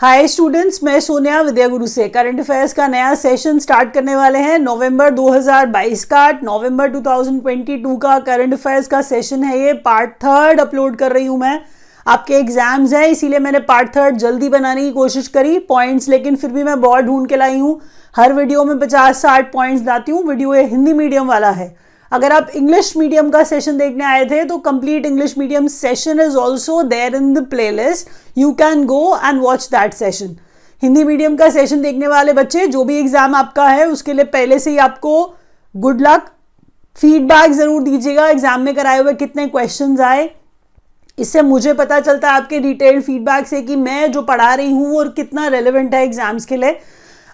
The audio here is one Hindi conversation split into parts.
हाय स्टूडेंट्स मैं सोनिया विद्या गुरु से। करंट अफेयर्स का नया सेशन स्टार्ट करने वाले हैं। नवंबर 2022 का नवंबर 2022 का करंट अफेयर्स का सेशन है ये। पार्ट थर्ड अपलोड कर रही हूँ मैं। आपके एग्ज़ाम्स हैं, इसीलिए मैंने पार्ट थर्ड जल्दी बनाने की कोशिश करी। पॉइंट्स लेकिन फिर भी मैं बहुत ढूंढ के लाई हूँ। हर वीडियो में पचास साठ पॉइंट्स लाती हूँ। वीडियो ये हिंदी मीडियम वाला है। अगर आप इंग्लिश मीडियम का सेशन देखने आए थे तो complete English medium session is also there in the playlist you can go and watch that session Hindi medium का सेशन देखने वाले बच्चे, जो भी एग्ज़ाम आपका है, उसके लिए पहले से ही आपको गुड लक फीडबैक ज़रूर दीजिएगा एग्ज़ाम में कराए हुए कितने क्वेश्चन आए। इससे मुझे पता चलता है आपके डिटेल्ड फीडबैक से कि मैं जो पढ़ा रही हूँ और कितना रेलिवेंट है एग्ज़ाम्स के लिए।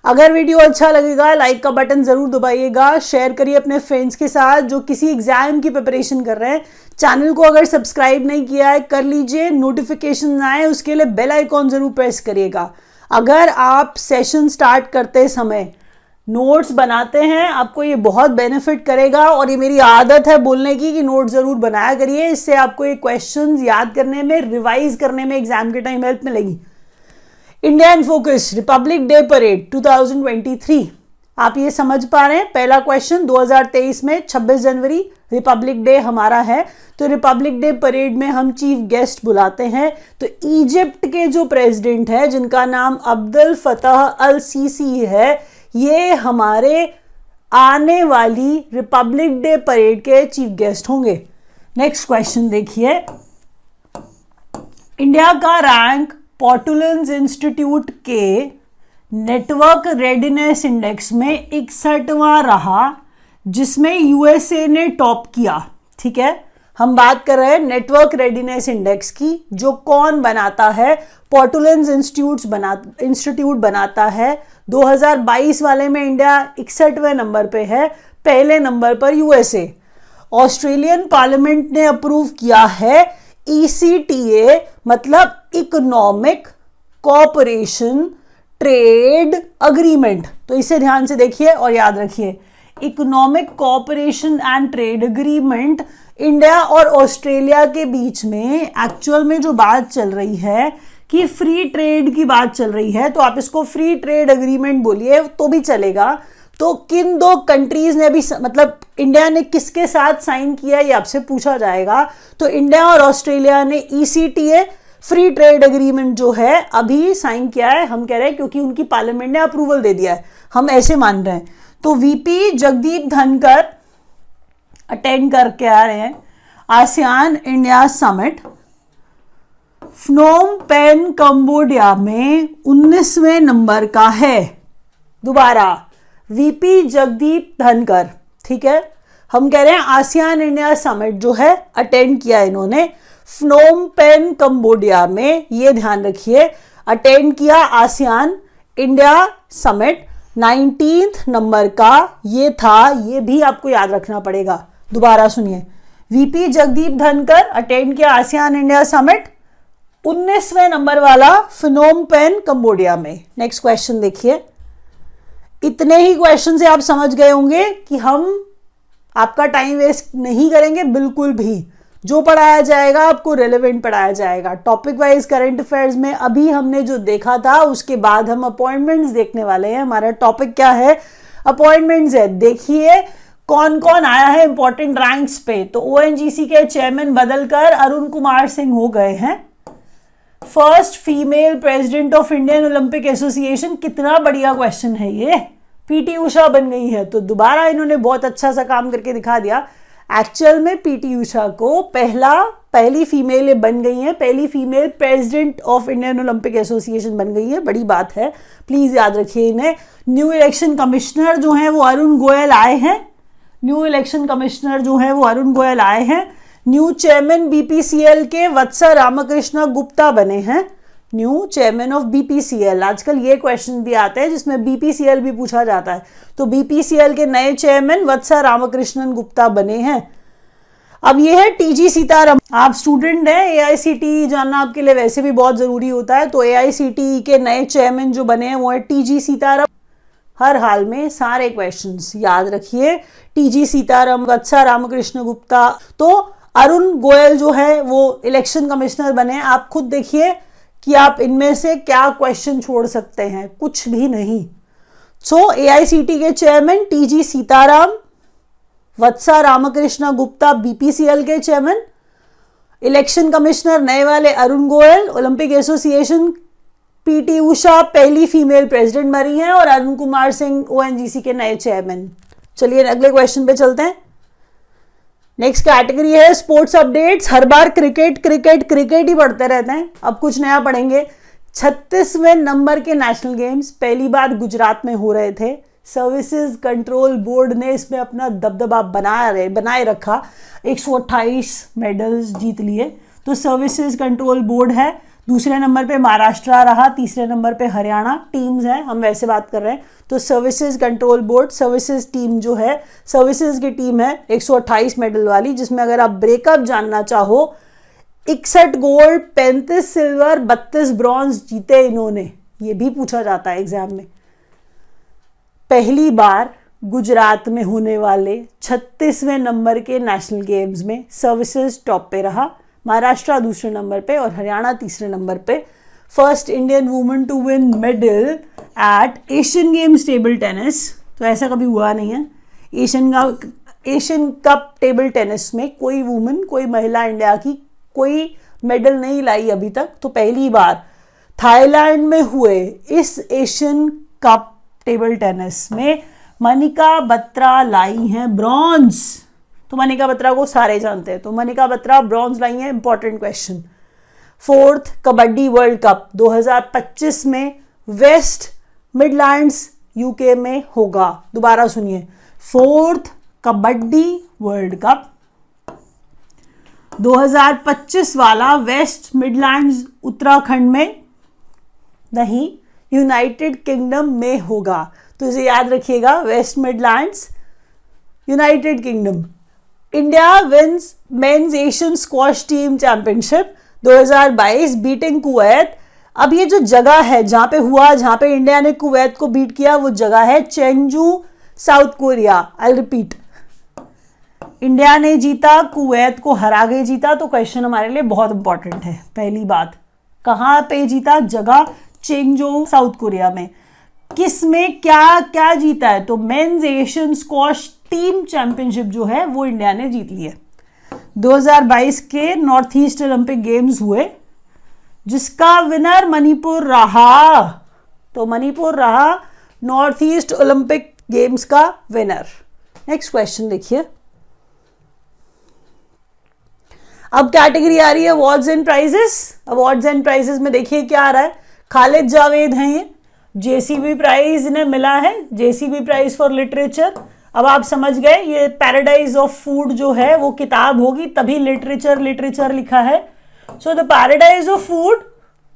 अगर वीडियो अच्छा लगेगा लाइक का बटन ज़रूर दबाइएगा शेयर करिए अपने फ्रेंड्स के साथ जो किसी एग्ज़ाम की प्रिपरेशन कर रहे हैं। चैनल को अगर सब्सक्राइब नहीं किया है, कर लीजिए नोटिफिकेशन आए, उसके लिए बेल आइकॉन ज़रूर प्रेस करिएगा। अगर आप सेशन स्टार्ट करते समय नोट्स बनाते हैं, आपको ये बहुत बेनिफिट करेगा और ये मेरी आदत है बोलने की कि नोट ज़रूर बनाया करिए, इससे आपको ये क्वेश्चंस याद करने में रिवाइज करने में एग्ज़ाम के टाइम हेल्प मिलेगी। India in focus Republic Day parade 2023 आप ये समझ पा रहे हैं? पहला क्वेश्चन 2023 में 26 जनवरी रिपब्लिक डे हमारा है। तो रिपब्लिक डे परेड में हम चीफ गेस्ट बुलाते हैं। तो इजिप्ट के जो प्रेसिडेंट है, जिनका नाम अब्दुल फतह अल सीसी है, ये हमारे आने वाली रिपब्लिक डे परेड के चीफ गेस्ट होंगे। नेक्स्ट क्वेश्चन देखिए। इंडिया का रैंक पॉटुलेंस इंस्टीट्यूट के नेटवर्क रेडीनेस इंडेक्स में इकसठवा रहा, जिसमें यूएसए ने टॉप किया। ठीक है? हम बात कर रहे हैं नेटवर्क रेडीनेस इंडेक्स की, जो कौन बनाता है? पॉटुलेंस इंस्टीट्यूट बना इंस्टीट्यूट बनाता है। 2022 वाले में इंडिया इकसठवें नंबर पे है, पहले नंबर पर यूएसए ऑस्ट्रेलियन पार्लियामेंट ने अप्रूव किया है ईसीटीए e मतलब इकोनॉमिक कॉपरेशन ट्रेड अग्रीमेंट तो इसे ध्यान से देखिए और याद रखिए। Economic cooperation and trade agreement India और ऑस्ट्रेलिया के बीच में एक्चुअल में जो बात चल रही है कि फ्री ट्रेड की बात चल रही है तो आप इसको फ्री ट्रेड अग्रीमेंट बोलिए तो भी चलेगा। तो किन दो कंट्रीज़ ने भी मतलब इंडिया ने किसके साथ साइन किया ये आपसे पूछा जाएगा। तो इंडिया और ऑस्ट्रेलिया ने ईसीटीए फ्री ट्रेड एग्रीमेंट जो है, अभी साइन किया है, हम कह रहे हैं, क्योंकि उनकी पार्लियामेंट ने अप्रूवल दे दिया है। हम ऐसे मान रहे हैं। तो वीपी जगदीप धनकर अटेंड करके आ रहे हैं। ASEAN India summit Phnom Penh Cambodia में 19वें नंबर का है। दोबारा। वीपी जगदीप धनकर ठीक है? हम कह रहे हैं आसियान इंडिया समिट जो है अटेंड किया इन्होंने। फ्नोम पेन कंबोडिया में ये ध्यान रखिए अटेंड किया ASEAN India summit nineteen number का ये था, ये भी आपको याद रखना पड़ेगा। दोबारा सुनिए। वीपी जगदीप धनकर अटेंड किया आसियान इंडिया समिट 19वें नंबर वाला फिनोम पेन कंबोडिया में। नेक्स्ट क्वेश्चन देखिए। इतने ही क्वेश्चन से आप समझ गए होंगे कि हम आपका टाइम वेस्ट नहीं करेंगे, बिल्कुल भी। जो पढ़ाया जाएगा, आपको रेलेवेंट पढ़ाया जाएगा। टॉपिक वाइज करंट अफेयर्स में अभी हमने जो देखा था, उसके बाद हम अपॉइंटमेंट्स देखने वाले हैं। हमारा टॉपिक क्या है? अपॉइंटमेंट्स है। देखिए कौन कौन आया है इंपॉर्टेंट रैंक्स पे? तो ओएनजीसी के चेयरमैन बदलकर अरुण कुमार सिंह हो गए हैं। First female president of Indian Olympic association कितना बढ़िया क्वेश्चन है ये। पीटी उषा बन गई है। तो दोबारा इन्होंने बहुत अच्छा सा काम करके दिखा दिया। एक्चुअल में पीटी उषा को पहला, पहली फीमेल बन गई है। पहली female president of Indian Olympic association बन गई है। बड़ी बात है। प्लीज़ याद रखिए इन्हें। न्यू इलेक्शन कमिश्नर जो हैं वो अरुण गोयल आए हैं। न्यू इलेक्शन कमिश्नर जो हैं वो अरुण गोयल आए हैं। न्यू चेयरमैन बीपीसीएल के वत्सा रामकृष्ण गुप्ता बने हैं। न्यू चेयरमैन ऑफ़ बीपीसीएल आजकल ये क्वेश्चन भी आते हैं जिसमें बीपीसीएल भी पूछा जाता है। तो बीपीसीएल के नए चेयरमैन वत्सा रामकृष्णन गुप्ता बने हैं। अब ये है टीजी सीताराम आप स्टूडेंट हैं एआईसीटी जानना आपके लिए वैसे भी बहुत ज़रूरी होता है। तो एआईसीटी के नए चेयरमैन जो बने हैं, वो है टीजी सीताराम हर हाल में सारे क्वेश्चंस याद रखिए। T G Sitharam Vatsa Ramakrishna Gupta. तो अरुण गोयल जो है, वो इलेक्शन कमिश्नर बने आप खुद देखिए। कि आप इनमें से क्या क्वेश्चन छोड़ सकते हैं? कुछ भी नहीं। सो एआईसीटी के chairman T G Sitharam Vatsa Ramakrishna Gupta BPCL के चेयरमैन इलेक्शन कमिश्नर नए वाले Arun Goel Olympic association PT Usha पहली फीमेल प्रेसिडेंट मरी हैं और अरुण कुमार सिंह ओएनजीसी के नए चेयरमैन चलिए अगले क्वेश्चन पे चलते हैं। नेक्स्ट कैटेगरी है स्पोर्ट्स अपडेट्स हर बार क्रिकेट क्रिकेट क्रिकेट ही पढ़ते रहते हैं. अब कुछ नया पढ़ेंगे. छत्तीसवें नंबर के नेशनल गेम्स पहली बार गुजरात में हो रहे थे. सर्विसेज़ कंट्रोल बोर्ड ने इसमें अपना दबदबा बना रहे, बनाए रखा. 128 मेडल्स जीत लिए. तो सर्विसेज़ कंट्रोल बोर्ड है दूसरे नंबर पे महाराष्ट्र रहा, तीसरे नंबर पे हरियाणा टीम्स हैं, हम वैसे बात कर रहे हैं। तो services control board services team जो है सर्विसेज़ की टीम है 128 मेडल वाली, जिसमें अगर आप ब्रेकअप जानना चाहो, इकसठ गोल्ड पैंतीस सिल्वर बत्तीस ब्रॉन्ज जीते इन्होंने। ये भी पूछा जाता है एग्ज़ाम में। पहली बार गुजरात में होने वाले छत्तीसवें नंबर के नेशनल गेम्स में सर्विसेज़ टॉप पे रहा। महाराष्ट्र दूसरे नंबर पे और हरियाणा तीसरे नंबर पे। First Indian women to win medal at Asian games table tennis तो ऐसा कभी हुआ नहीं है। एशियन का एशियन कप टेबल टेनिस में कोई वुमेन कोई महिला इंडिया की कोई मेडल नहीं लाई अभी तक। तो पहली बार थाईलैंड में हुए इस एशियन कप टेबल टेनिस में मनिका बत्रा लाई हैं ब्रॉन्ज तो मनिका बत्रा को सारे जानते हैं। तो मनिका बत्रा ब्रॉन्ज लाई हैं important question fourth kabaddi world cup 2025 में वेस्ट मिडलैंड्स यूके में होगा। दोबारा सुनिए। फोर्थ कबड्डी वर्ल्ड कप 2025 वाला वेस्ट मिडलैंड्स उत्तराखंड में नहीं यूनाइटेड किंगडम में होगा। तो इसे याद रखिएगा West Midlands United Kingdom India wins men's Asian squash team championship 2022 beating Kuwait अब ये जो जगह है, जहाँ पे हुआ, जहाँ पे इंडिया ने कुवैत को बीट किया, वो जगह है Cheongju South Korea I repeat India ने जीता कुवैत को हरा के जीता तो क्वेश्चन हमारे लिए बहुत इंपॉर्टेंट है. पहली बात, कहाँ पे जीता जगह? चेंगजो साउथ कोरिया में. किसमें क्या क्या जीता है? तो men's Asian squash team championship जो है, वो इंडिया ने जीत ली है। 2022 के नॉर्थ ईस्ट ओलंपिक गेम्स हुए, जिसका विनर मणिपुर रहा। तो मणिपुर रहा नॉर्थ ईस्ट ओलंपिक गेम्स का विनर। नेक्स्ट क्वेश्चन देखिए। अब कैटेगरी आ रही है awards and prizes awards and prizes में देखिए क्या आ रहा है। खालिद जावेद हैं ये। जेसीबी प्राइज इन्हें मिला है। जेसीबी प्राइज फॉर लिटरेचर अब आप समझ गए, ये पैराडाइज ऑफ़ फ़ूड जो है, वो किताब होगी, तभी लिटरेचर लिटरेचर लिखा है। So the paradise of food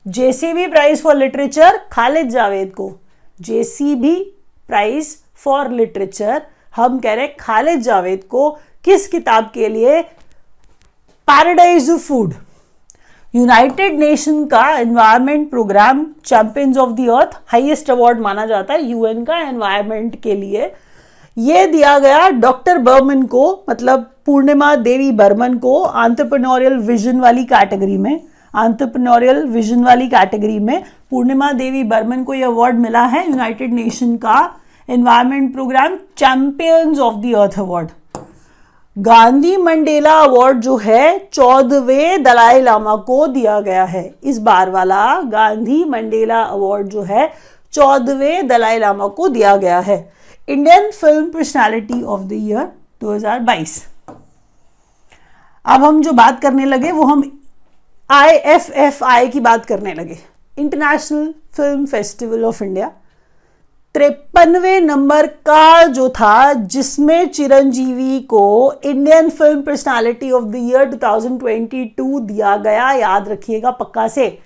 JCB prize for literature Khalid Jawed को। जेसीबी प्राइज फॉर लिटरेचर हम कह रहे हैं खालिद जावेद को, किस किताब के लिए? Paradise of food United Nation का environment programme champions of the earth highest award माना जाता है यूएन का एनवायरमेंट के लिए। ये दिया गया डॉक्टर बर्मन को मतलब पूर्णिमा देवी बर्मन को आंट्रप्रनोरियल विजन वाली कैटेगरी में आंट्रप्रनोरियल विजन वाली कैटेगरी में पूर्णिमा देवी बर्मन को यह अवार्ड मिला है यूनाइटेड नेशन का environment programme champions of the earth award Gandhi Mandela award जो है, चौदहवें दलाई लामा को दिया गया है। इस बार वाला गांधी मंडेला अवार्ड जो है, चौदहवें दलाई लामा को दिया गया है। Indian film personality of the year 2022 अब हम जो बात करने लगे, वो हम आई एफ़ एफ़ आई की बात करने लगे। International film festival of India तिरपनवे number का जो था, जिसमें चिरंजीवी को Indian film personality of the year 2022 दिया गया, याद रखिएगा पक्का से।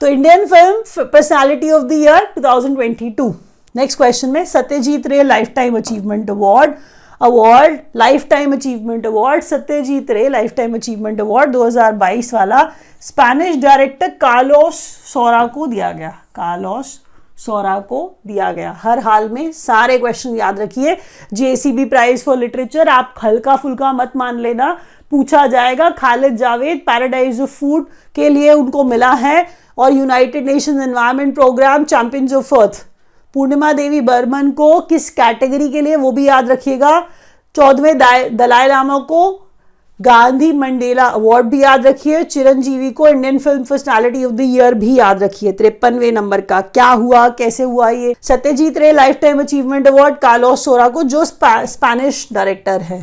तो Indian film personality of the year 2022 next question में Satyajit Ray lifetime achievement award award lifetime achievement award Satyajit Ray lifetime achievement award 2022 वाला. स्पेनिश डायरेक्टर कार्लोस सोरा को दिया गया. कार्लोस सोरा को दिया गया. हर हाल में सारे क्वेश्चन याद रखिए. जेसीबी प्राइज फॉर लिटरेचर आप हल्का फुल्का मत मान लेना. पूछा जाएगा, Khalid Javed paradise of food के लिए उनको मिला है. और united nation environment programme champions of earth Purnima Devi Barman को किस कैटेगरी के लिए वो भी याद रखिएगा। चौदहवें दलाई लामा को गांधी मंडेला अवार्ड भी याद रखिए। चिरंजीवी को Indian film personality of the year भी याद रखिए। तिरपनवे नंबर का क्या हुआ कैसे हुआ ये? Satyajit Ray lifetime achievement award. Carlos Saura को जो स्पा, स्पैनिश डायरेक्टर है।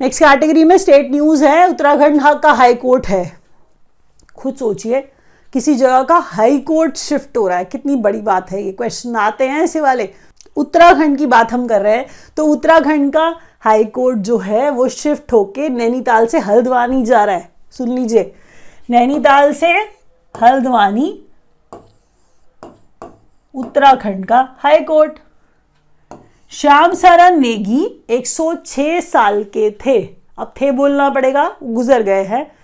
नेक्स्ट कैटेगरी में स्टेट न्यूज़ है। उत्तराखंड का हाई कोर्ट है। खुद सोचिए। किसी जगह का हाई कोर्ट शिफ्ट हो रहा है। कितनी बड़ी बात है ये। क्वेश्चन आते हैं ऐसे वाले। उत्तराखंड की बात हम कर रहे हैं। तो उत्तराखंड का हाई कोर्ट जो है, वो शिफ्ट होके नैनीताल से हल्द्वानी जा रहा है। सुन लीजिए। नैनीताल से हल्द्वानी, उत्तराखंड का हाई कोर्ट श्याम सरन नेगी 106 साल के थे। अब थे बोलना पड़ेगा। गुजर गए हैं।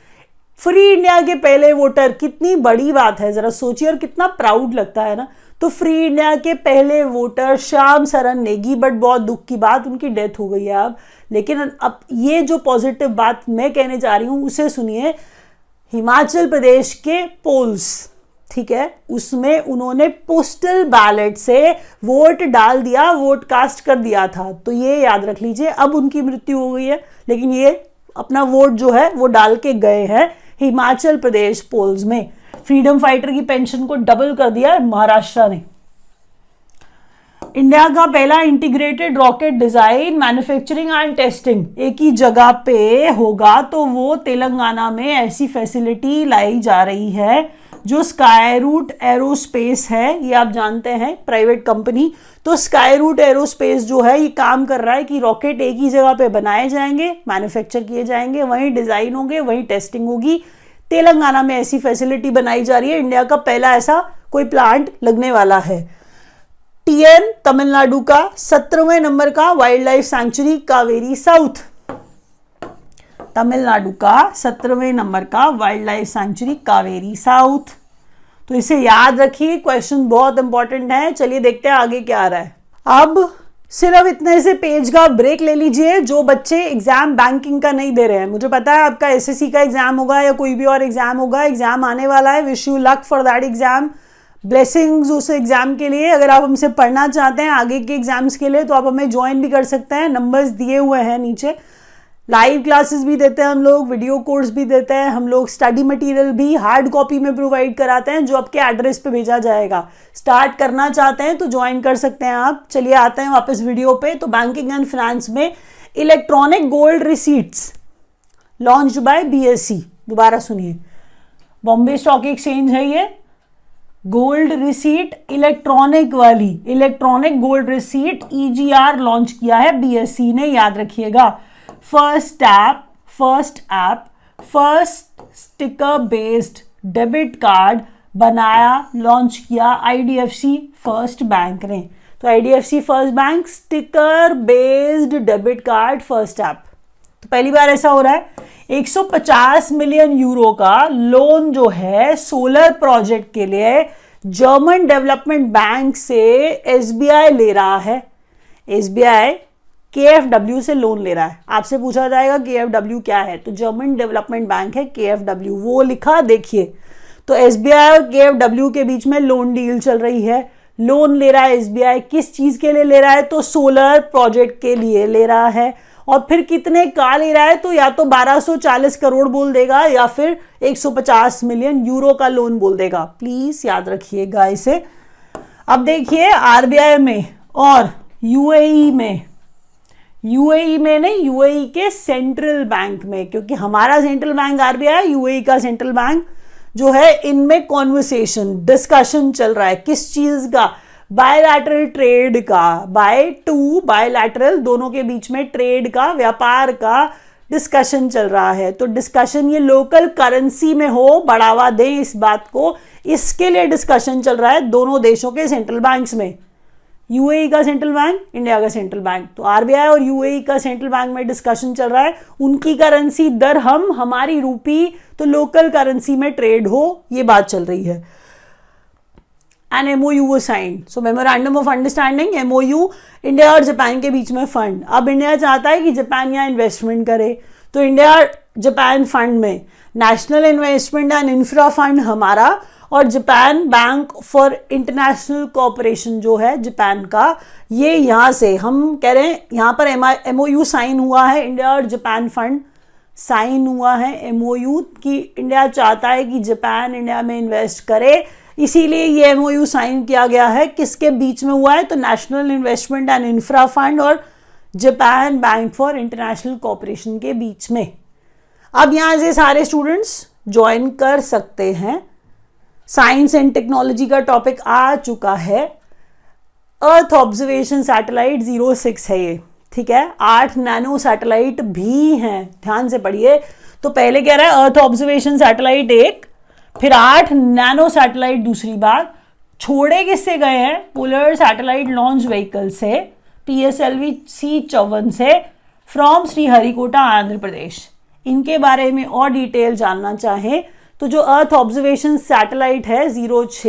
फ्री इंडिया के पहले वोटर कितनी बड़ी बात है, जरा सोचिए और कितना प्राउड लगता है ना। तो फ्री इंडिया के पहले वोटर श्याम सरन नेगी बट बहुत दुख की बात, उनकी डेथ हो गई है अब। लेकिन अब ये जो पॉजिटिव बात मैं कहने जा रही हूँ, उसे सुनिए। हिमाचल प्रदेश के पोल्स ठीक है? उसमें उन्होंने पोस्टल बैलेट से वोट डाल दिया वोट कास्ट कर दिया था। तो ये याद रख लीजिए, अब उनकी मृत्यु हो गई है। लेकिन ये अपना वोट जो है, वो डाल के गए हैं। हिमाचल प्रदेश पोल्स में। फ्रीडम फाइटर की पेंशन को डबल कर दिया महाराष्ट्र ने। इंडिया का पहला integrated rocket design manufacturing and testing एक ही जगह पे होगा तो वो तेलंगाना में ऐसी फैसिलिटी लाई जा रही है, जो स्काई रूट एरोस्पेस है, ये आप जानते हैं प्राइवेट कंपनी तो स्काई रूट एरोस्पेस जो है, ये काम कर रहा है कि रॉकेट एक ही जगह पे बनाए जाएँगे मैन्युफैक्चर किए जाएँगे, वहीं डिज़ाइन होंगे, वहीं टेस्टिंग होगी। तेलंगाना में ऐसी फैसिलिटी बनाई जा रही है इंडिया का पहला ऐसा कोई प्लांट लगने वाला है। टीएन तमिलनाडु का सत्रहवें नंबर का wildlife sanctuary Kaveri south Tamil Nadu का सत्रहवें नंबर का wildlife sanctuary Kaveri south तो इसे याद रखिए क्वेश्चन बहुत इंपॉर्टेंट है। चलिए देखते हैं आगे क्या आ रहा है। अब सिर्फ़ इतने से पेज का ब्रेक ले लीजिए, जो बच्चे एग्ज़ाम बैंकिंग का नहीं दे रहे हैं। मुझे पता है आपका एसएससी का एग्ज़ाम होगा या कोई भी और एग्ज़ाम होगा। एग्ज़ाम आने वाला है। Wish you luck for that exam blessings उस एग्ज़ाम के लिए। अगर आप हमसे पढ़ना चाहते हैं आगे के एग्ज़ाम्स के लिए तो आप हमें ज्वाइन भी कर सकते हैं। नंबर्स दिए हुए हैं नीचे। लाइव क्लासेस भी देते हैं हम लोग वीडियो कोर्स भी देते हैं। हम लोग स्टडी मटेरियल भी हार्ड कॉपी में प्रोवाइड कराते हैं, जो आपके एड्रेस पे भेजा जाएगा। स्टार्ट करना चाहते हैं तो ज्वाइन कर सकते हैं आप। चलिए आते हैं वापस वीडियो पे। तो बैंकिंग एंड फाइनेंस में electronic gold receipts launch by BSC दोबारा सुनिए। बॉम्बे स्टॉक एक्सचेंज है ये। गोल्ड रिसीट इलेक्ट्रॉनिक वाली, electronic gold receipt EGR launch किया है बीएससी ने, याद रखिएगा। First app first app first sticker based debit card बनाया लॉन्च किया आईडीएफसी फ़र्स्ट बैंक ने। तो IDFC first bank sticker based debit card first app तो पहली बार ऐसा हो रहा है। 150 मिलियन यूरो का लोन जो है सोलर प्रोजेक्ट के लिए जर्मन डेवलपमेंट बैंक से एसबीआई ले रहा है। एसबीआई के एफ़ डब्ल्यू से लोन ले रहा है। आपसे पूछा जाएगा के एफ़ डब्ल्यू क्या है? तो जर्मन डेवलपमेंट बैंक है के एफ़ डब्ल्यू वो लिखा देखिए। तो एस बी आई और के एफ़ डब्ल्यू के बीच में लोन डील चल रही है। लोन ले रहा है एस बी आई किस चीज़ के लिए ले रहा है? तो सोलर प्रोजेक्ट के लिए ले रहा है। और फिर कितने का ले रहा है तो या तो 1240 करोड़ बोल देगा, या फिर 150 मिलियन यूरो का लोन बोल देगा। प्लीज़ याद रखिएगा इसे अब देखिए आरबीआई में और यूएई में। यूएई में नहीं यूएई के सेंट्रल बैंक में, क्योंकि हमारा सेंट्रल बैंक आरबीआई यूएई का सेंट्रल बैंक जो है, इनमें कॉन्वर्सेशन डिस्कशन चल रहा है। किस चीज़ का? बायलैटरल ट्रेड का बाय टू बायलैटरल दोनों के बीच में ट्रेड का, व्यापार का डिस्कशन चल रहा है। तो डिस्कशन ये लोकल करेंसी में हो, बढ़ावा दें इस बात को, इसके लिए डिस्कशन चल रहा है दोनों देशों के सेंट्रल बैंक्स में। यूएई का सेंट्रल बैंक इंडिया का सेंट्रल बैंक तो आरबीआई और यूएई का सेंट्रल बैंक में डिस्कशन चल रहा है, उनकी करेंसी दर हम, हमारी रूपी तो लोकल करेंसी में ट्रेड हो, ये बात चल रही है। एन एमओयू वो sign so memorandum of understanding MOU India और जापान के बीच में फंड अब इंडिया चाहता है कि जापान यहाँ इन्वेस्टमेंट करे. तो इंडिया जापान फंड में national investment and infra fund हमारा और Japan bank for international cooperation जो है जापान का, ये यहाँ से हम कह रहे हैं, यहाँ पर एम ओ यू साइन हुआ है इंडिया और जापान फंड साइन हुआ है एम ओ यू कि इंडिया चाहता है कि जापान इंडिया में इन्वेस्ट करे. इसीलिए ये एम साइन किया गया है। किसके बीच में हुआ है? तो national investment and infra fund और Japan bank for international cooperation के बीच में। अब यहाँ से सारे स्टूडेंट्स ज्वाइन कर सकते हैं। साइंस एंड टेक्नोलॉजी का टॉपिक आ चुका है। Earth observation satellite zero six है ये। ठीक है? आठ नैनो सैटेलाइट भी हैं। ध्यान से पढ़िए। तो पहले कह रहा है अर्थ ऑब्जर्वेशन सैटेलाइट एक फिर आठ नैनो सैटेलाइट दूसरी बार। छोड़े किससे गए हैं? पोलर सैटेलाइट लॉन्च व्हीकल से P S L V C चौवन से फ्रॉम श्रीहरिकोटा आंध्र प्रदेश इनके बारे में और डिटेल जानना चाहें तो जो अर्थ ऑब्जर्वेशन सैटेलाइट है ज़ीरो छ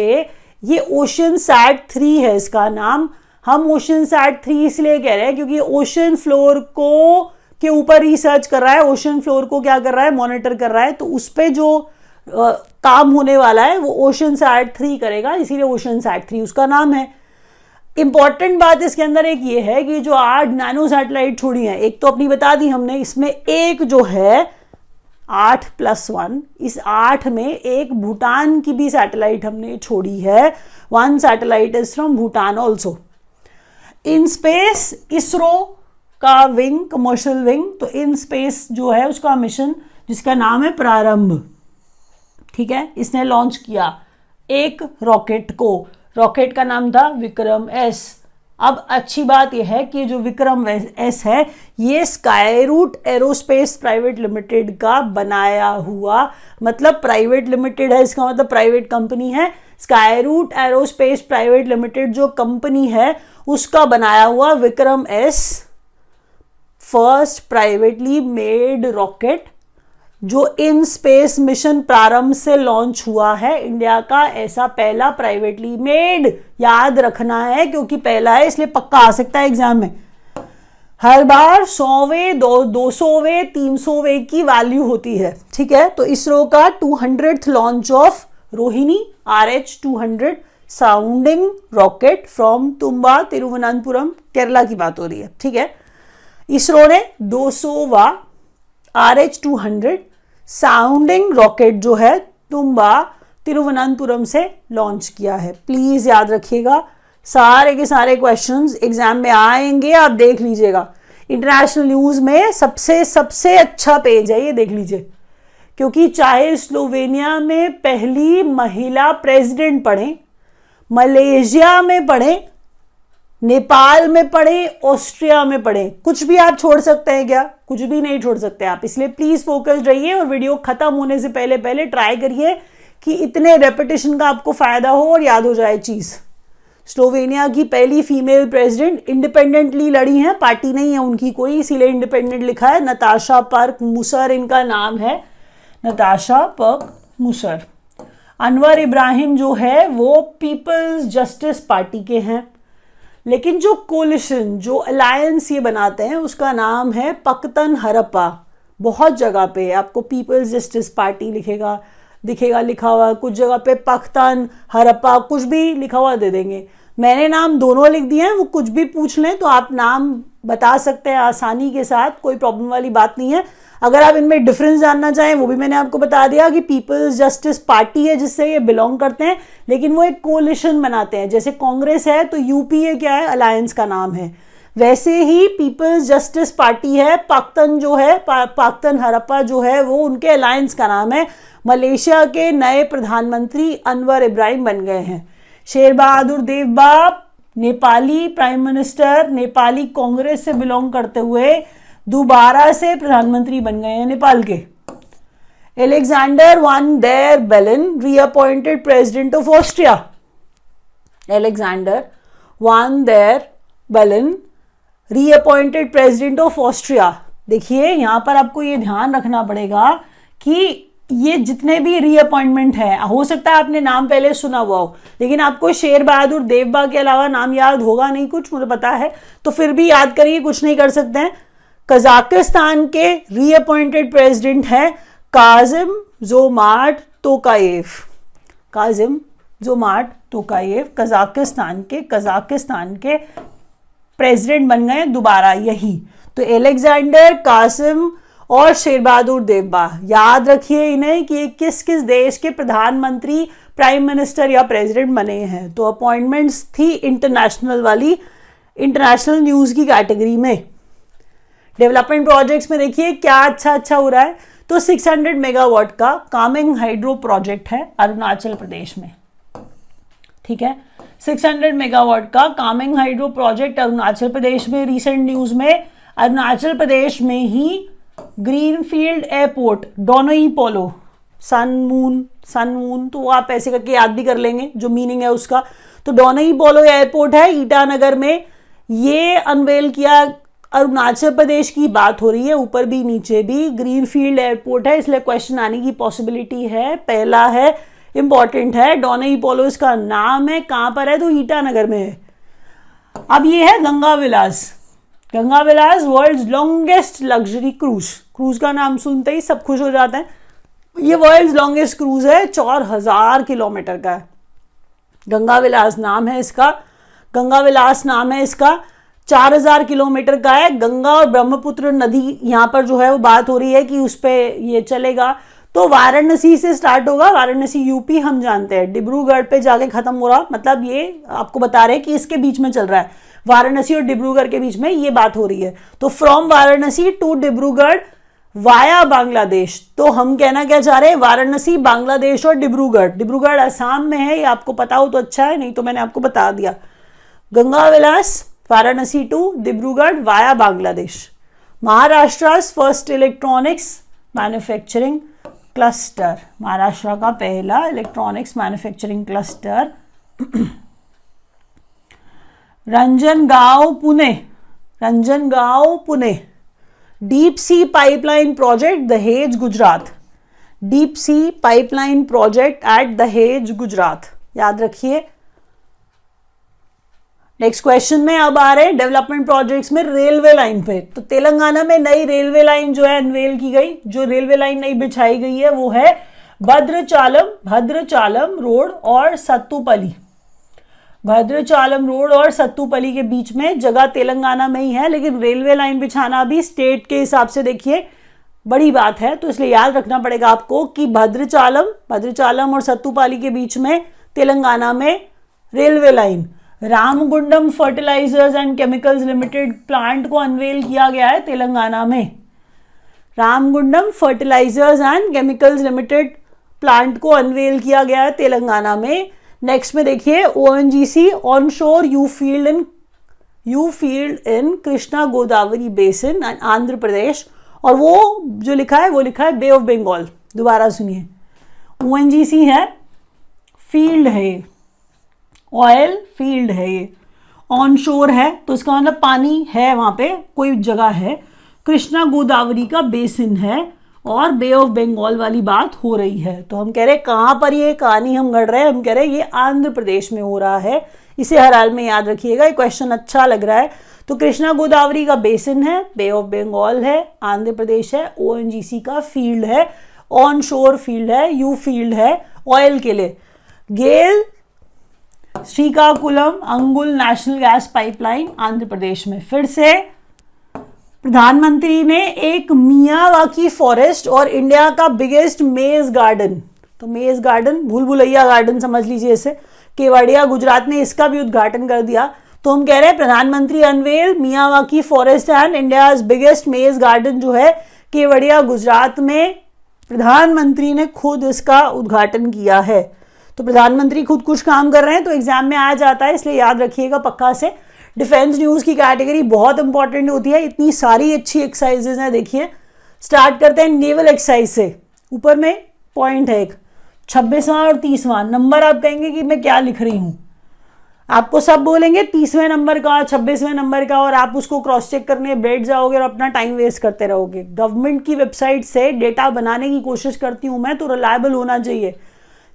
ये ओशन सैट थ्री है इसका नाम। हम ओशन सैट थ्री इसलिए कह रहे हैं क्योंकि ओशन फ्लोर को के ऊपर रिसर्च कर रहा है ओशन फ्लोर को क्या कर रहा है? मॉनिटर कर रहा है। तो उस पर जो काम होने वाला है, वो ओशन सैट थ्री करेगा, इसीलिए ओशन सैट थ्री उसका नाम है। इंपॉर्टेंट बात इसके अंदर एक ये है कि जो आठ नैनो सैटेलाइट छोड़ी है, एक तो अपनी बता दी हमने, इसमें एक जो है, आठ प्लस वन इस आठ में एक भूटान की भी सैटेलाइट हमने छोड़ी है one satellite is from Bhutan also in space ISRO का विंग कमर्शियल विंग तो इन स्पेस जो है उसका मिशन जिसका नाम है प्रारंभ। ठीक है? इसने लॉन्च किया एक रॉकेट को। रॉकेट का नाम था विक्रम एस अब अच्छी बात यह है कि जो विक्रम एस है, ये Skyroot Aerospace private limited का बनाया हुआ मतलब प्राइवेट लिमिटेड है, इसका मतलब प्राइवेट कंपनी है। Skyroot Aerospace private limited जो कंपनी है, उसका बनाया हुआ Vikram S first privately made rocket जो इन स्पेस मिशन प्रारंभ से लॉन्च हुआ है इंडिया का ऐसा पहला प्राइवेटली मेड याद रखना है, क्योंकि पहला है, इसलिए पक्का आ सकता है एग्ज़ाम में। हर बार सौवे दो दो सौवे तीन सौवे की वैल्यू होती है, ठीक है? तो इसरो का two hundred launch of Rohini R H two hundred sounding rocket from Thumba Thiruvananthapuram Kerala की बात हो रही है, ठीक है? इसरो ने दो सौवा R H two hundred sounding rocket जो है तुम्बा तिरुवनंतपुरम से लॉन्च किया है। प्लीज़ याद रखिएगा, सारे के सारे क्वेश्चंस एग्ज़ाम में आएँगे, आप देख लीजिएगा। इंटरनेशनल न्यूज़ में सबसे सबसे अच्छा पेज है, ये देख लीजिए। क्योंकि चाहे स्लोवेनिया में पहली महिला प्रेसिडेंट पढ़ें, मलेशिया में पढ़े नेपाल में पढ़े, ऑस्ट्रिया में पढ़े। कुछ भी आप छोड़ सकते हैं क्या? कुछ भी नहीं छोड़ सकते आप। इसलिए प्लीज़ फोकस रहिए और वीडियो खत्म होने से पहले पहले ट्राई करिए कि इतने रेपिटेशन का आपको फ़ायदा हो और याद हो जाए चीज़। स्लोवेनिया की पहली फीमेल प्रेसिडेंट इंडिपेंडेंटली लड़ी हैं। पार्टी नहीं है उनकी कोई, इसीलिए इंडिपेंडेंट लिखा है। नताशा पर्क मुसर इनका नाम है। नताशा पर्क मुसर। अनवर इब्राहिम जो है, वो पीपल्स जस्टिस पार्टी के हैं। लेकिन जो कोलिशन जो अलायंस ये बनाते हैं, उसका नाम है पकतन हरप्पा। बहुत जगह पे आपको पीपल्स जस्टिस पार्टी लिखेगा, दिखेगा, लिखा हुआ कुछ जगह पे पख्तन हरप्पा, कुछ भी लिखा हुआ दे देंगे। मैंने नाम दोनों लिख दिए हैं, वो कुछ भी पूछ लें तो आप नाम बता सकते हैं आसानी के साथ, कोई प्रॉब्लम वाली बात नहीं है। अगर आप इनमें डिफरेंस जानना चाहें वो भी मैंने आपको बता दिया कि पीपल्स जस्टिस पार्टी है जिससे ये बिलोंग करते हैं लेकिन वो एक कोलिशन बनाते हैं। जैसे कांग्रेस है तो यूपीए क्या है? अलायंस का नाम है। वैसे ही पीपल्स जस्टिस पार्टी है पाकतन जो है पा, पाकतन हरप्पा जो है वो उनके अलायंस का नाम है। मलेशिया के नए प्रधानमंत्री अनवर इब्राहिम बन गए हैं। शेर बहादुर देवबा नेपाली प्राइम मिनिस्टर नेपाली कांग्रेस से बिलोंग करते हुए दोबारा से प्रधानमंत्री बन गए हैं नेपाल के। Alexander Van der Bellen reappointed president of Austria Alexander Van der Bellen reappointed president of Austria देखिए, यहाँ पर आपको ये ध्यान रखना पड़ेगा कि ये जितने भी रीअपॉइंटमेंट है, हो सकता है आपने नाम पहले सुना हुआ हो, लेकिन आपको शेर बहादुर देवबा के अलावा नाम याद होगा नहीं कुछ, मुझे पता है तो फिर भी याद करिए, कुछ नहीं कर सकते हैं। कजाकिस्तान के रीअपॉइंटेड प्रेसिडेंट हैं Kassym Jomart Tokayev Kassym Jomart Tokayev Kazakhstan के कजाकिस्तान के प्रेसिडेंट बन गए दोबारा यही। तो एलेक्जेंडर कासिम और शेर बहादुर देवबा, याद रखिए इन्हें कि ये किस किस देश के प्रधानमंत्री प्राइम मिनिस्टर या प्रेसिडेंट बने हैं। तो अपॉइंटमेंट्स थी इंटरनेशनल वाली इंटरनेशनल न्यूज़ की कैटेगरी में। डेवलपमेंट प्रोजेक्ट्स में देखिए क्या अच्छा अच्छा हो रहा है। तो 600 मेगावाट का कामिंग हाइड्रो प्रोजेक्ट है अरुणाचल प्रदेश में। ठीक है? 600 मेगावाट का कामिंग हाइड्रो प्रोजेक्ट अरुणाचल प्रदेश में रिसेंट न्यूज़ में। अरुणाचल प्रदेश में ही greenfield airport, Donyi Polo. Sun, moon sun, moon तो आप ऐसे करके याद भी कर लेंगे जो मीनिंग है उसका। तो डोनई पोलो एयरपोर्ट है ईटानगर में। ये अनवेल किया अरुणाचल प्रदेश की बात हो रही है, ऊपर भी, नीचे भी। ग्रीनफील्ड एयरपोर्ट है, इसलिए क्वेश्चन आने की पॉसिबिलिटी है। पहला है इंपॉर्टेंट है डोनई पोलो इसका नाम है, कहाँ पर है? तो ईटानगर में है। अब ये है Ganga Vilas. Ganga Vilas world longest luxury cruise cruise का नाम सुनते ही सब खुश हो जाते हैं। ये वर्ल्ड लॉन्गेस्ट क्रूज है, चार हज़ार किलोमीटर का है। गंगा विलास नाम है इसका। गंगा विलास नाम है इसका। चार हज़ार किलोमीटर का है। गंगा और ब्रह्मपुत्र नदी यहाँ पर जो है, वो बात हो रही है कि उस पर ये चलेगा। तो वाराणसी से स्टार्ट होगा। वाराणसी यूपी हम जानते हैं। डिब्रूगढ़ पे जाके खत्म हो रहा। मतलब ये आपको बता रहे हैं कि इसके बीच में चल रहा है। वाराणसी और डिब्रूगढ़ के बीच में ये बात हो रही है। तो from Varanasi to Dibrugarh via Bangladesh. तो हम कहना क्या चाह रहे हैं? वाराणसी, बांग्लादेश और डिब्रूगढ़। डिब्रूगढ़ असम में है, ये आपको पता हो तो अच्छा है, नहीं तो मैंने आपको बता दिया। Ganga Vilas Varanasi to Dibrugarh via Bangladesh. Maharashtra first electronics manufacturing cluster Maharashtra का पहला electronics manufacturing cluster Ranjangaon, Pune. Ranjangaon, Pune. Deep sea pipeline project Dahej Gujarat. Deep sea pipeline project at Dahej Gujarat. याद रखिए नेक्स्ट क्वेश्चन में अब आ रहे हैं डेवलपमेंट प्रोजेक्ट्स में रेलवे लाइन पे। तो तेलंगाना में नई रेलवे लाइन जो है अनवेल की गई, जो रेलवे लाइन नई बिछाई गई है, वो है भद्रचालम भद्रचालम रोड और सत्तुपली। भद्रचालम रोड और सत्तूपली के बीच में जगह तेलंगाना में ही है, लेकिन रेलवे लाइन बिछाना भी स्टेट के हिसाब से देखिए, बड़ी बात है। तो इसलिए याद रखना पड़ेगा आपको कि भद्रचालम भद्रचालम और सत्तूपाली के बीच में तेलंगाना में railway line Ramagundam fertilisers and chemicals limited plant को अनवेल किया गया है तेलंगाना में। Ramagundam fertilisers and chemicals limited plant को अनवेल किया गया है तेलंगाना में। नेक्स्ट में देखिए O N G C onshore U field in U field in Krishna Godavari basin and Andhra Pradesh और वो जो लिखा है, वो लिखा है बे ऑफ़ बंगाल दोबारा सुनिए। ओ एन जी सी है फ़ील्ड है ऑयल फ़ील्ड है ये। ऑन शोर है तो इसका मतलब पानी है वहाँ पे, कोई जगह है। कृष्णा गोदावरी का बेसिन है और बे ऑफ़ बंगाल वाली बात हो रही है। तो हम कह रहे हैं, कहाँ पर ये कहानी हम गढ़ रहे हैं? हम कह रहे हैं, ये आंध्र प्रदेश में हो रहा है। इसे हर हाल में याद रखिएगा, ये क्वेश्चन अच्छा लग रहा है। तो कृष्णा गोदावरी का बेसिन है बे ऑफ़ बंगाल है, आंध्र प्रदेश है ओएनजीसी का फ़ील्ड है ऑन शोर फ़ील्ड है यू फ़ील्ड है ऑयल के लिए। GAIL Srikakulam, Angul national gas pipeline Andhra Pradesh में फिर से। प्रधानमंत्री ने एक मियावाकी फॉरेस्ट और इंडिया का बिगेस्ट मेज गार्डन तो मेज गार्डन भूल भुलैया गार्डन समझ लीजिए इसे। केवड़िया, गुजरात ने इसका भी उद्घाटन कर दिया। तो हम कह रहे हैं, प्रधानमंत्री unveil, Miyawaki forest and India biggest maze garden जो है, केवड़िया, गुजरात में प्रधानमंत्री ने खुद इसका उद्घाटन किया है। तो प्रधानमंत्री खुद कुछ काम कर रहे हैं तो एग्ज़ाम में आ जाता है, इसलिए याद रखिएगा पक्का से। डिफेंस न्यूज़ की कैटेगरी बहुत इंपॉर्टेंट होती है, इतनी सारी अच्छी एक्सरसाइजेज हैं, देखिए। स्टार्ट करते हैं नेवल एक्सरसाइज से। ऊपर में पॉइंट है एक। छब्बीसवां और तीसवां। नंबर आप कहेंगे कि मैं क्या लिख रही हूँ? आपको सब बोलेंगे, तीसवें नंबर का, छब्बीसवें नंबर का, और आप उसको क्रॉस चेक करने बैठ जाओगे और अपना टाइम वेस्ट करते रहोगे। गवर्नमेंट की वेबसाइट से डेटा बनाने की कोशिश करती हूँ मैं तो रिलायबल होना चाहिए।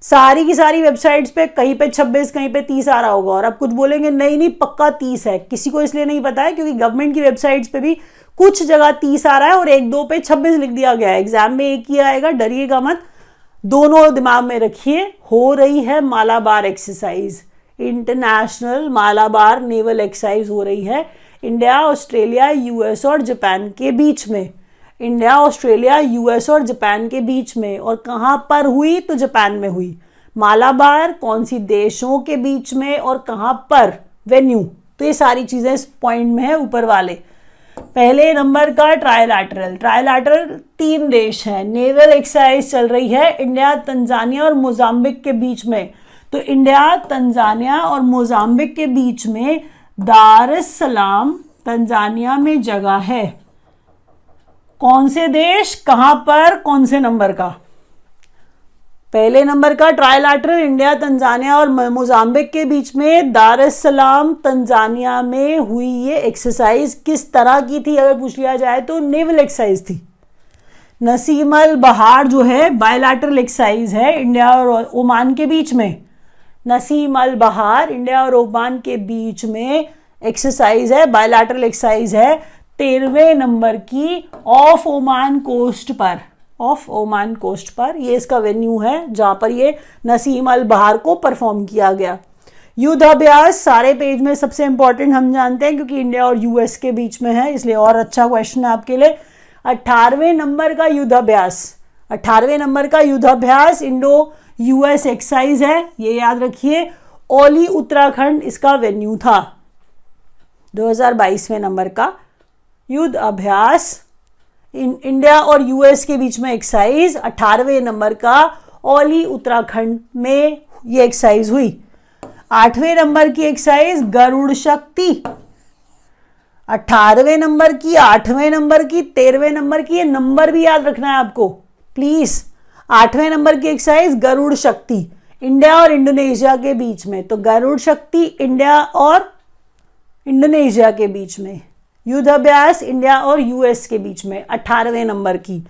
सारी की सारी वेबसाइट्स पे कहीं पे 26 कहीं पे 30 आ रहा होगा और आप कुछ बोलेंगे, नहीं नहीं, पक्का 30 है। किसी को इसलिए नहीं पता है क्योंकि गवर्नमेंट की वेबसाइट्स पे भी कुछ जगह 30 आ रहा है और एक दो पे 26 लिख दिया गया है। एग्ज़ाम में एक ही आएगा डरिएगा मत। दोनों दिमाग में रखिए, हो रही है Malabar exercise international Malabar naval exercise हो रही है। इंडिया ऑस्ट्रेलिया यूएस और जापान के बीच में। इंडिया, ऑस्ट्रेलिया, यूएस और जापान के बीच में। और कहाँ पर हुई? तो जापान में हुई। मालाबार, कौन सी देशों के बीच में और कहाँ पर? वेन्यू। तो ये सारी चीज़ें इस पॉइंट में है ऊपर वाले। पहले नंबर का ट्रायलैटरल ट्रायलैटरल तीन देश हैं। नेवल एक्सरसाइज चल रही है इंडिया, तंजानिया और मोजाम्बिक के बीच में। तो इंडिया, तंजानिया और मोजाम्बिक के बीच में दार सलाम तंजानिया में जगह है। कौन से देश, कहाँ पर, कौन से नंबर का? पहले नंबर का ट्रायलैटरल इंडिया तंजानिया और मोजाम्बिक के बीच में दार सलाम तंजानिया में हुई ये एक्सरसाइज किस तरह की थी? अगर पूछ लिया जाए तो नेवल एक्सरसाइज थी। नसीम अल बहार जो है बायलैटरल एक्सरसाइज है इंडिया और ओमान के बीच में। नसीम अल बहार इंडिया और ओमान के बीच में एक्सरसाइज है बायलैटरल एक्सरसाइज है। तेरहवें नंबर की ऑफ़ ओमान कोस्ट पर ऑफ़ ओमान कोस्ट पर, ये इसका वेन्यू है, जहाँ पर ये नसीम अल बहार को परफॉर्म किया गया। युद्ध अभ्यास सारे पेज में सबसे इंपॉर्टेंट हम जानते हैं, क्योंकि इंडिया और यूएस के बीच में है, इसलिए और अच्छा क्वेश्चन है आपके लिए। अठारहवें नंबर का युद्ध अभ्यास अठारहवें नंबर का युद्ध अभ्यास इंडो यूएस एक्साइज है, ये याद रखिए। ओली उत्तराखंड इसका वेन्यू था 2022वें नंबर का। युद्ध अभ्यास, इन, इंडिया और यूएस के बीच में एक्साइज अठारहवें नंबर का ओली उत्तराखंड में ये एक्साइज हुई। आठवें नंबर की एक्साइज गरुड़ शक्ति। अठारहवें नंबर की, आठवें नंबर की, तेरहवें नंबर की, ये नंबर भी याद रखना है आपको प्लीज़ आठवें नंबर की एक्साइज गरुड़ शक्ति, इंडिया और इंडोनेशिया के बीच में। तो गरुड़ शक्ति, इंडिया और इंडोनेशिया के बीच में। युद्ध अभ्यास इंडिया और यूएस के बीच में, अठारहवें नंबर की।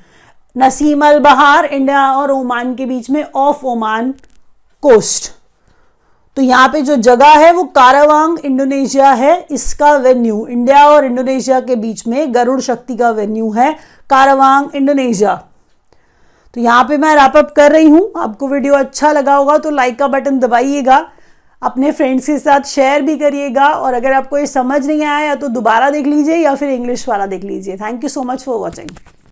नसीम अल बहार इंडिया और ओमान के बीच में ऑफ़ ओमान कोस्ट तो यहाँ पे जो जगह है, वो कारावांग, इंडोनेशिया है, इसका वेन्यू इंडिया और इंडोनेशिया के बीच में गरुड़ शक्ति का वेन्यू है, कारावांग, इंडोनेशिया। तो यहाँ पे मैं रैपअप कर रही हूँ। आपको वीडियो अच्छा लगा होगा तो लाइक का बटन दबाइएगा। अपने फ्रेंड्स के साथ शेयर भी करिएगा और अगर आपको ये समझ नहीं आया तो दोबारा देख लीजिए या फिर इंग्लिश वाला देख लीजिए। Thank you so much for watching